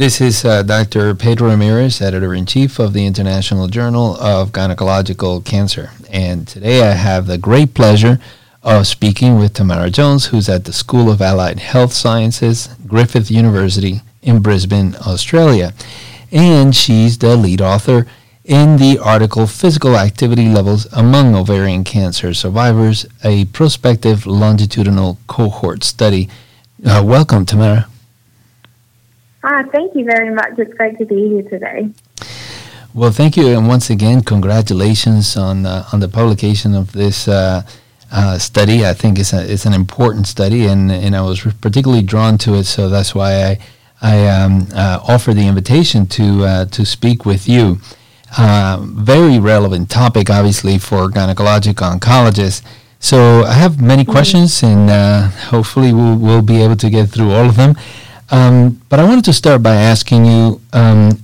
This is uh, Dr. Pedro Ramirez, editor in chief of the International Journal of Gynecological Cancer. And today I have the great pleasure of speaking with Tamara Jones, who's at the School of Allied Health Sciences, Griffith University in Brisbane, Australia. And she's the lead author in the article Physical Activity Levels Among Ovarian Cancer Survivors, a prospective longitudinal cohort study. Uh, welcome, Tamara. Ah, thank you very much. It's great to be here today. Well, thank you, and once again, congratulations on uh, on the publication of this uh, uh, study. I think it's a, it's an important study, and and I was particularly drawn to it, so that's why I I um, uh, offer the invitation to uh, to speak with you. Uh, very relevant topic, obviously, for gynecologic oncologists. So I have many mm-hmm. questions, and hopefully we'll we'll be able to get through all of them. Um, but I wanted to start by asking you um,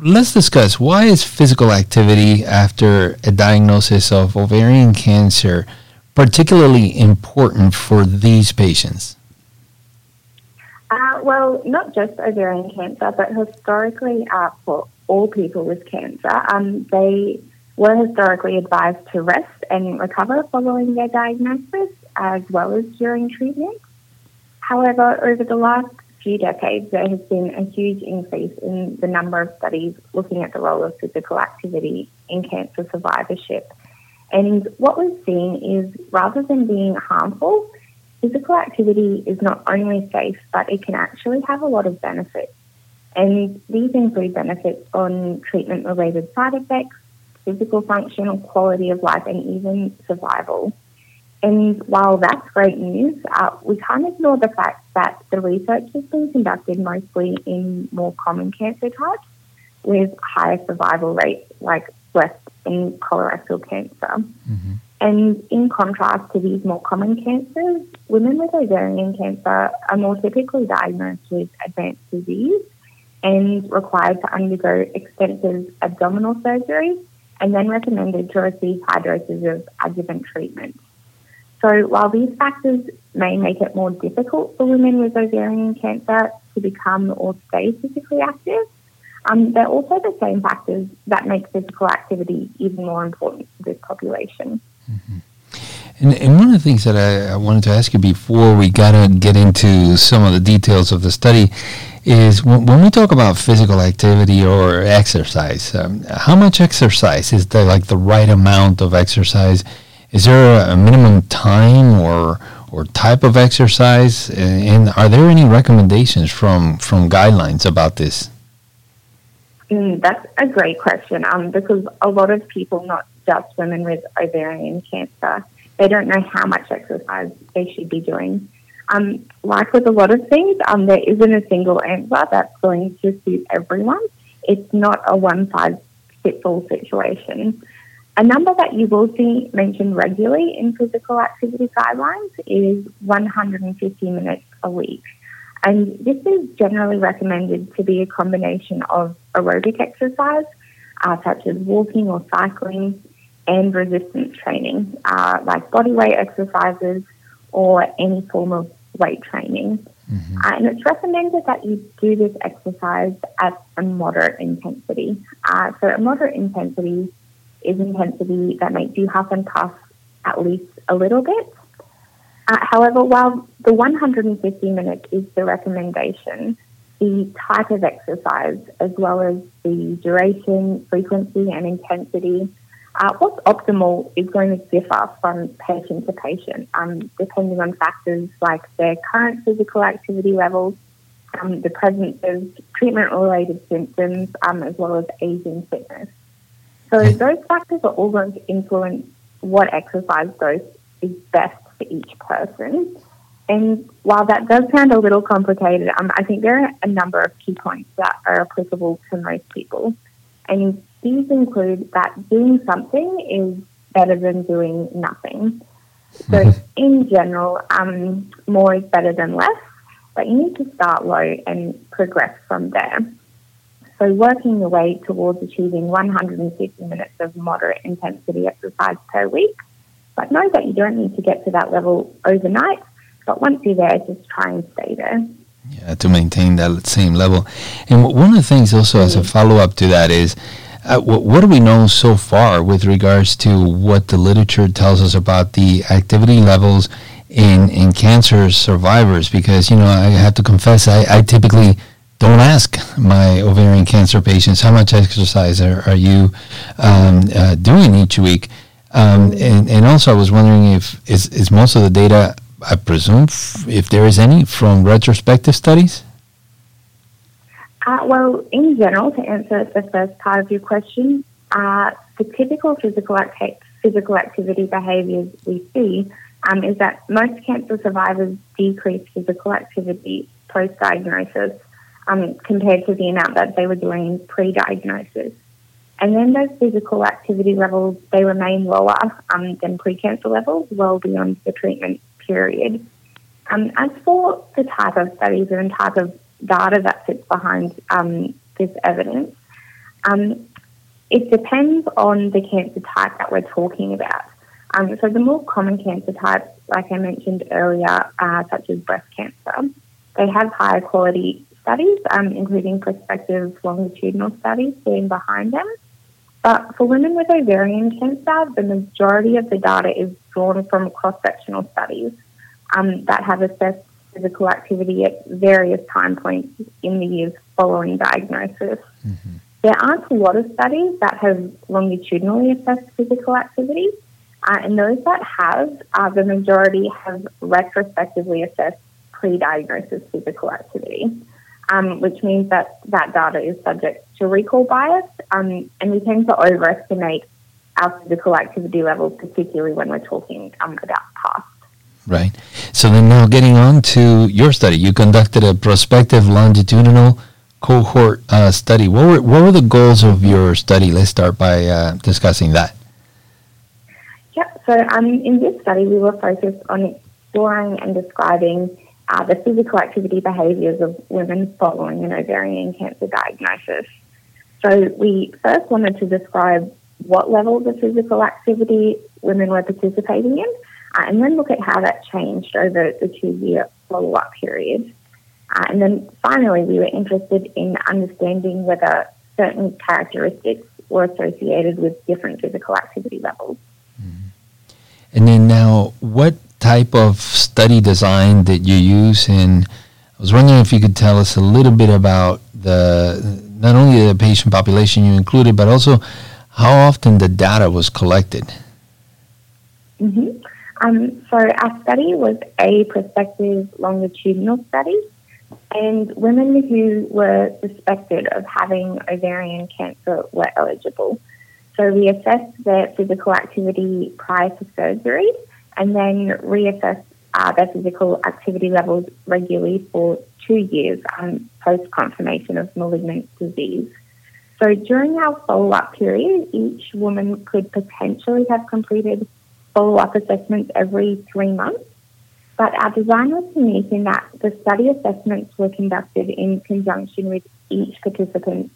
let's discuss why is physical activity after a diagnosis of ovarian cancer particularly important for these patients? Uh, well, not just ovarian cancer, but historically uh, for all people with cancer, um, they were historically advised to rest and recover following their diagnosis as well as during treatment. However, over the last few decades, there has been a huge increase in the number of studies looking at the role of physical activity in cancer survivorship. And what we've seen is rather than being harmful, physical activity is not only safe, but it can actually have a lot of benefits. And these include benefits on treatment related side effects, physical function, quality of life, and even survival. And while that's great news, uh, we can't ignore the fact that the research has been conducted mostly in more common cancer types with higher survival rates like breast and colorectal cancer. Mm-hmm. And in contrast to these more common cancers, women with ovarian cancer are more typically diagnosed with advanced disease and required to undergo extensive abdominal surgery and then recommended to receive high doses of adjuvant treatment. So while these factors may make it more difficult for women with ovarian cancer to become or stay physically active, um, they're also the same factors that make physical activity even more important for this population. Mm-hmm. And, and, one of the things that I, I, wanted to ask you before we got to get into some of the details of the study is when, when we talk about physical activity or exercise, um, how much exercise is there like the right amount of exercise? Is there a minimum time or or type of exercise? And are there any recommendations from from guidelines about this? Mm, that's a great question um, because a lot of people, not just women with ovarian cancer, they don't know how much exercise they should be doing. Um, like with a lot of things, um, there isn't a single answer that's going to suit everyone. It's not a one size fits all situation. A number that you will see mentioned regularly in physical activity guidelines is 150 minutes a week. And this is generally recommended to be a combination of aerobic exercise, uh, such as walking or cycling, and resistance training, uh, like body weight exercises or any form of weight training. Mm-hmm. Uh, and it's recommended that you do this exercise at a moderate intensity. Uh, so, a moderate intensity is intensity that makes you huff and puff at least a little bit. Uh, however, while the 150 minutes is the recommendation, the type of exercise, as well as the duration, frequency, and intensity, uh, what's optimal is going to differ from patient to patient, um, depending on factors like their current physical activity levels, um, the presence of treatment related symptoms, um, as well as age and fitness. So those factors are all going to influence what exercise dose is best for each person. And while that does sound a little complicated, um, I think there are a number of key points that are applicable to most people. And these include that doing something is better than doing nothing. So, mm-hmm. in general, um, more is better than less, but you need to start low and progress from there. So working your way towards achieving 150 minutes of moderate intensity exercise per week. But know that you don't need to get to that level overnight. But once you're there, just try and stay there. Yeah, to maintain that same level. And one of the things also as a follow up to that is uh, what, what, do we know so far with regards to what the literature tells us about the activity levels in, in cancer survivors? Because, you know, I have to confess, I, I typically don't ask my ovarian cancer patients how much exercise are, are you um, uh, doing each week. Um, and, and also, I was wondering if is, is most of the data, I presume, f- if there is any, from retrospective studies? Uh, well, in general, to answer the first part of your question, uh, the typical physical, act- physical activity behaviours we see um, is that most cancer survivors decrease physical activity post diagnosis um, compared to the amount that they were doing pre diagnosis. And then those physical activity levels, they remain lower um, than pre-cancer levels well beyond the treatment period. Um, as for the type of studies and type of data that sits behind um, this evidence, um, it depends on the cancer type that we're talking about. Um, so the more common cancer types, like I mentioned earlier, uh, such as breast cancer, they have higher quality studies, um, including prospective longitudinal studies being behind them. But for women with ovarian cancer, the majority of the data is drawn from cross-sectional studies um, that have assessed physical activity at various time points in the years following diagnosis. Mm-hmm. There aren't a lot of studies that have longitudinally assessed physical activity, uh, and those that have, uh, the majority have retrospectively assessed pre-diagnosis physical activity um, which means that that data is subject to recall bias, um, and we tend to overestimate our physical activity levels, particularly when we're talking um, about past. Right. So then now getting on to your study, you conducted a prospective longitudinal cohort uh, study. What were, what were the goals of your study? Let's start by uh, discussing that. Yeah, so um, in this study, we were focused on exploring and describing uh, the physical activity behaviours of women following an ovarian cancer diagnosis. So we first wanted to describe what levels of physical activity women were participating in, uh, and then look at how that changed over the two-year follow-up period. Uh, and then finally, we were interested in understanding whether certain characteristics were associated with different physical activity levels. Mm-hmm. And then now, what type of study design that you use and I was wondering if you could tell us a little bit about the not only the patient population you included, but also how often the data was collected. Mm-hmm. Um, so our study was a prospective longitudinal study, and women who were suspected of having ovarian cancer were eligible. So we assessed their physical activity prior to surgery and then reassess uh, their physical activity levels regularly for two years um, post confirmation of malignant disease. So during our follow up period, each woman could potentially have completed follow up assessments every three months. But our design was unique in that the study assessments were conducted in conjunction with each participant's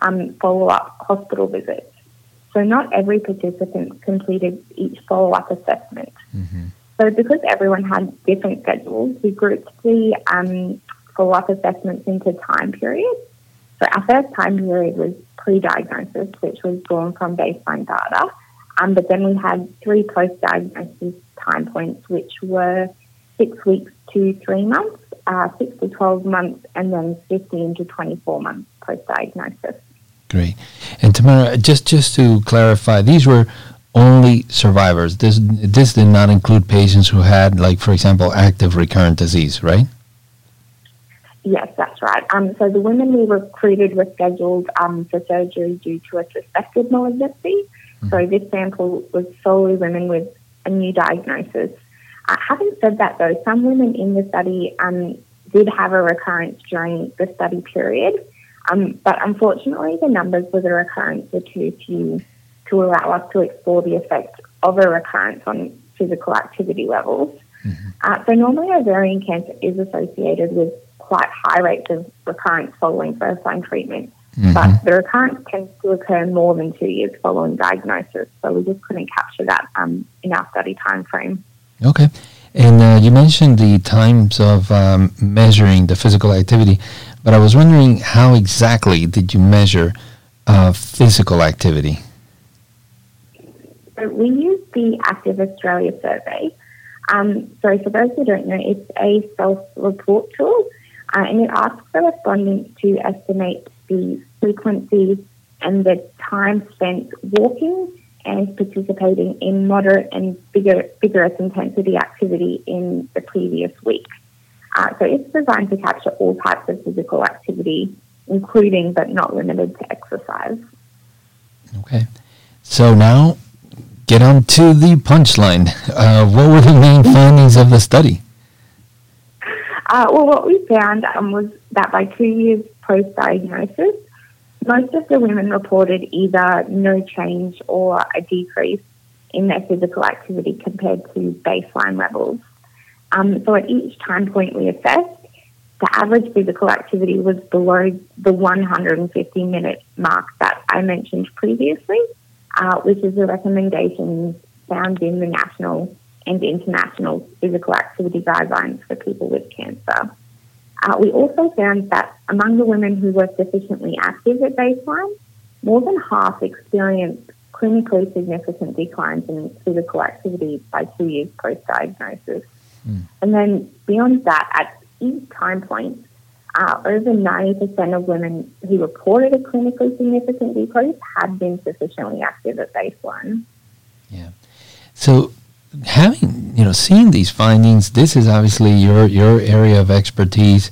um, follow up hospital visit. So not every participant completed each follow-up assessment. Mm-hmm. So because everyone had different schedules, we grouped the um, follow-up assessments into time periods. So our first time period was pre-diagnosis, which was drawn from baseline data. Um, but then we had three post-diagnosis time points, which were six weeks to three months, uh, six to 12 months, and then 15 to 24 months post-diagnosis. Great. And Tamara, just just to clarify, these were only survivors. This this did not include patients who had, like, for example, active recurrent disease, right? Yes, that's right. Um, so the women we recruited were scheduled um, for surgery due to a suspected malignancy. Mm-hmm. So this sample was solely women with a new diagnosis. Uh, having said that, though, some women in the study um, did have a recurrence during the study period. Um, but unfortunately, the numbers with a recurrence were too few to allow us to explore the effect of a recurrence on physical activity levels. Mm-hmm. Uh, so normally ovarian cancer is associated with quite high rates of recurrence following first-line treatment. Mm-hmm. But the recurrence tends to occur more than two years following diagnosis, so we just couldn't capture that um, in our study time frame. Okay. And uh, you mentioned the times of um, measuring the physical activity, but I was wondering how exactly did you measure uh, physical activity? So we use the Active Australia survey. Um, so for those who don't know, it's a self-report tool, uh, and it asks the respondent to estimate the frequency and the time spent walking and participating in moderate and vigorous intensity activity in the previous week. Uh, so it's designed to capture all types of physical activity, including but not limited to exercise. Okay. So now get on to the punchline. Uh, what were the main findings of the study? Uh, well, what we found um, was that by two years post diagnosis, most of the women reported either no change or a decrease in their physical activity compared to baseline levels. Um, so at each time point we assessed, the average physical activity was below the 150 minute mark that I mentioned previously, uh, which is a recommendation found in the national and international physical activity guidelines for people with cancer. Uh, we also found that among the women who were sufficiently active at baseline, more than half experienced clinically significant declines in physical activity by two years post diagnosis. Mm. And then beyond that, at each time point, uh, over 90% of women who reported a clinically significant decrease had been sufficiently active at baseline. Yeah. So having you know seeing these findings, this is obviously your your area of expertise.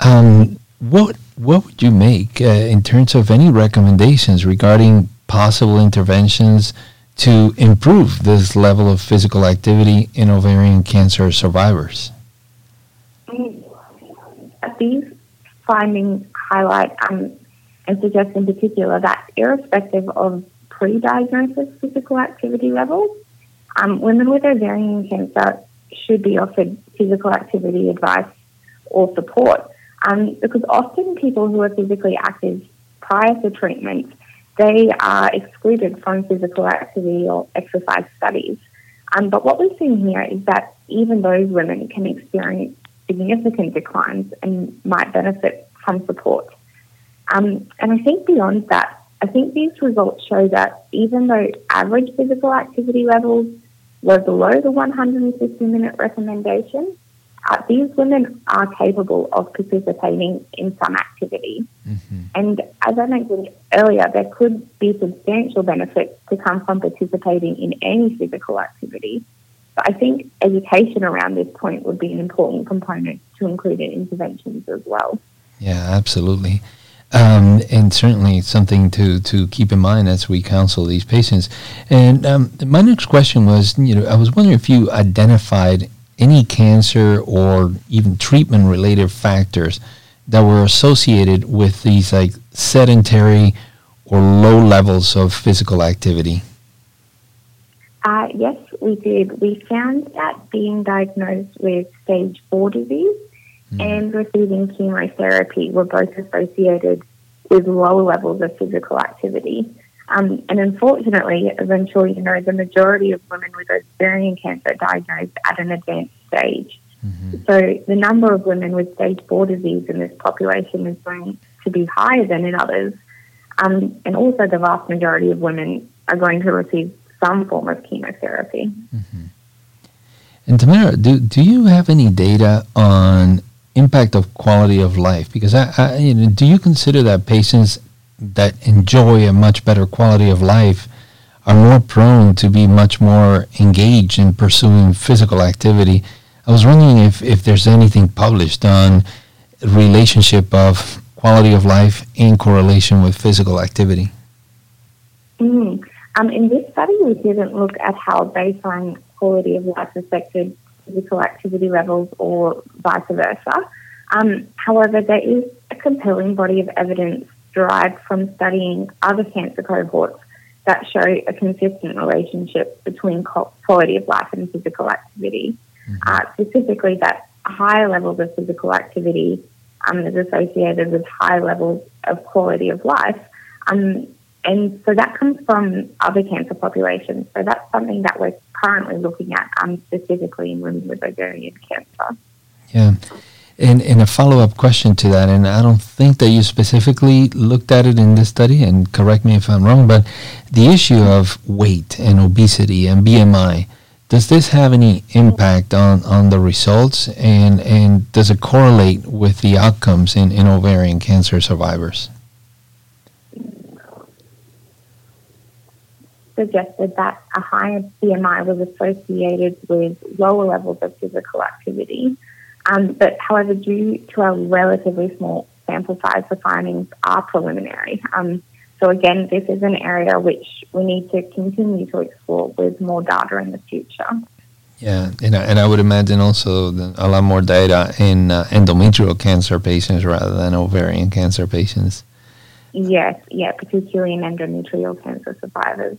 Um, what what would you make uh, in terms of any recommendations regarding possible interventions to improve this level of physical activity in ovarian cancer survivors? These findings highlight um, and suggest in particular that irrespective of pre-diagnosis physical activity levels, um, women with ovarian cancer should be offered physical activity advice or support um, because often people who are physically active prior to treatment, they are excluded from physical activity or exercise studies. Um, but what we've seen here is that even those women can experience significant declines and might benefit from support. Um, and I think beyond that, I think these results show that even though average physical activity levels were below the 150 minute recommendation, uh, these women are capable of participating in some activity. Mm-hmm. And as I mentioned earlier, there could be substantial benefits to come from participating in any physical activity. But I think education around this point would be an important component to include in interventions as well. Yeah, absolutely. Um, and certainly something to, to keep in mind as we counsel these patients. And um, my next question was, you know, I was wondering if you identified any cancer or even treatment related factors that were associated with these like sedentary or low levels of physical activity. Uh, yes, we did. We found that being diagnosed with stage four disease mm. and receiving chemotherapy were both associated with low levels of physical activity. Um, and unfortunately, as I'm sure you know, the majority of women with ovarian cancer are diagnosed at an advanced stage. Mm-hmm. So the number of women with stage four disease in this population is going to be higher than in others. Um, and also, the vast majority of women are going to receive some form of chemotherapy. Mm-hmm. And Tamara, do, do you have any data on impact of quality of life? Because I, I, you know, do you consider that patients that enjoy a much better quality of life are more prone to be much more engaged in pursuing physical activity? I was wondering if, if there's anything published on relationship of quality of life in correlation with physical activity. Mm. Um, in this study, we didn't look at how baseline quality of life affected physical activity levels or vice versa. Um, however, there is a compelling body of evidence derived from studying other cancer cohorts that show a consistent relationship between quality of life and physical activity. Mm-hmm. Uh, specifically, that higher levels of physical activity um, is associated with high levels of quality of life. Um, and so that comes from other cancer populations. So that's something that we're currently looking at um, specifically in women with ovarian cancer. Yeah. And, and a follow up question to that, and I don't think that you specifically looked at it in this study, and correct me if I'm wrong, but the issue of weight and obesity and BMI, does this have any impact on, on the results, and, and does it correlate with the outcomes in, in ovarian cancer survivors? Suggested that a higher BMI was associated with lower levels of physical activity um, but however, due to a relatively small sample size, the findings are preliminary. Um, so again, this is an area which we need to continue to explore with more data in the future. Yeah, and I, and I would imagine also a lot more data in uh, endometrial cancer patients rather than ovarian cancer patients. Yes, yeah, particularly in endometrial cancer survivors.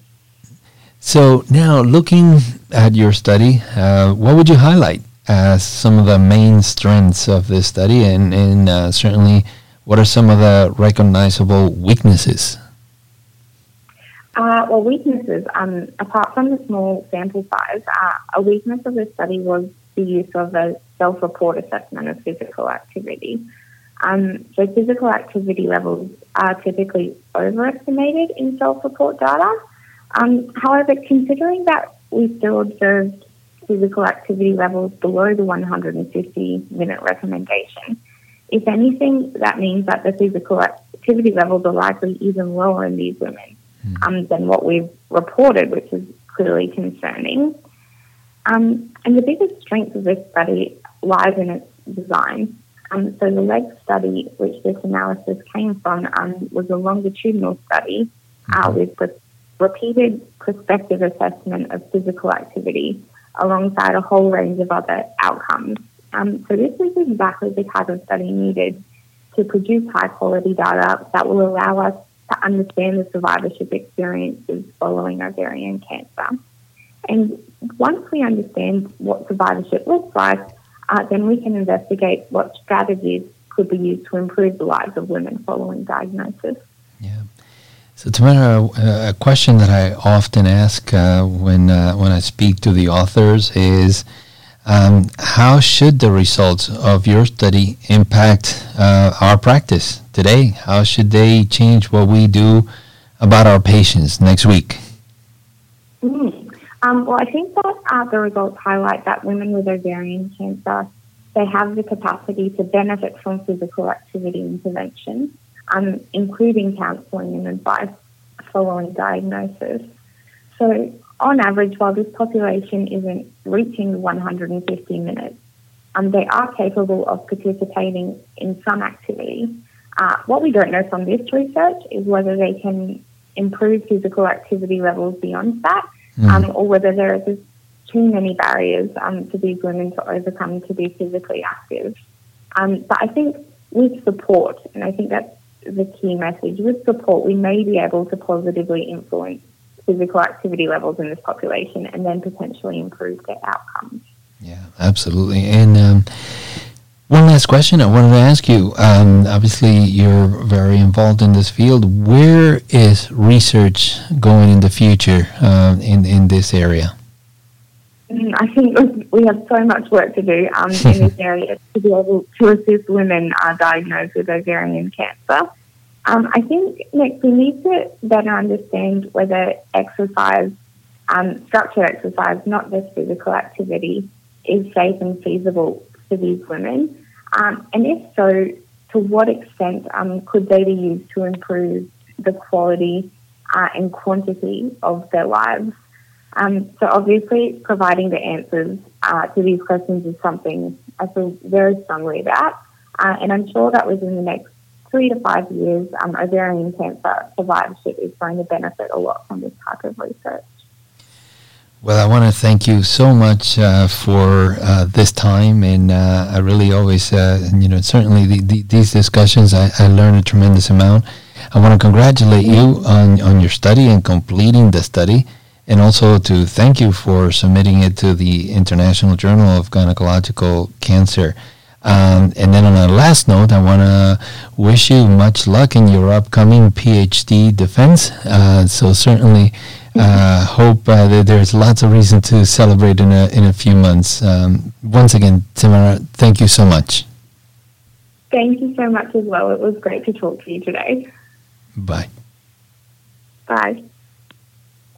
So now, looking at your study, uh, what would you highlight as some of the main strengths of this study, and, and uh, certainly what are some of the recognizable weaknesses? Uh, well, weaknesses, um, apart from the small sample size, uh, a weakness of this study was the use of a self report assessment of physical activity. Um, so, physical activity levels are typically overestimated in self report data. Um, however, considering that we still observed physical activity levels below the 150 minute recommendation. If anything, that means that the physical activity levels are likely even lower in these women mm. um, than what we've reported, which is clearly concerning. Um, and the biggest strength of this study lies in its design. Um, so the LEG study, which this analysis came from, um, was a longitudinal study uh, hmm. with repeated prospective assessment of physical activity alongside a whole range of other outcomes. Um, so this is exactly the type of study needed to produce high quality data that will allow us to understand the survivorship experiences following ovarian cancer. And once we understand what survivorship looks like, uh, then we can investigate what strategies could be used to improve the lives of women following diagnosis. So, Tamara, a, a question that I often ask uh, when uh, when I speak to the authors is, um, how should the results of your study impact uh, our practice today? How should they change what we do about our patients next week? Mm. Um, well, I think that uh, the results highlight that women with ovarian cancer they have the capacity to benefit from physical activity intervention um, including counselling and advice following diagnosis. So, on average, while this population isn't reaching 150 minutes, um, they are capable of participating in some activity. Uh, what we don't know from this research is whether they can improve physical activity levels beyond that, mm. um, or whether there are too many barriers um, for these women to overcome to be physically active. Um, but I think with support, and I think that's the key message. With support, we may be able to positively influence physical activity levels in this population and then potentially improve their outcomes. Yeah, absolutely. And um, one last question I wanted to ask you. Um, obviously, you're very involved in this field. Where is research going in the future uh, in, in this area? Mm, I think we have so much work to do um, in this area to be able to assist women uh, diagnosed with ovarian cancer. Um, I think next we need to better understand whether exercise, um, structured exercise, not just physical activity, is safe and feasible for these women. Um, and if so, to what extent um, could they be used to improve the quality uh, and quantity of their lives? Um, so obviously, providing the answers uh, to these questions is something I feel very strongly about, uh, and I'm sure that within the next three to five years, um, ovarian cancer survivorship is going to benefit a lot from this type of research. Well, I want to thank you so much uh, for uh, this time, and uh, I really always, uh, you know, certainly the, the, these discussions, I, I learned a tremendous amount. I want to congratulate you on, on your study and completing the study and also to thank you for submitting it to the International Journal of Gynecological Cancer. Um, and then on a last note, I want to wish you much luck in your upcoming PhD defense. Uh, so certainly uh, hope uh, that there's lots of reason to celebrate in a, in a few months. Um, once again, Tamara, thank you so much. Thank you so much as well. It was great to talk to you today. Bye. Bye.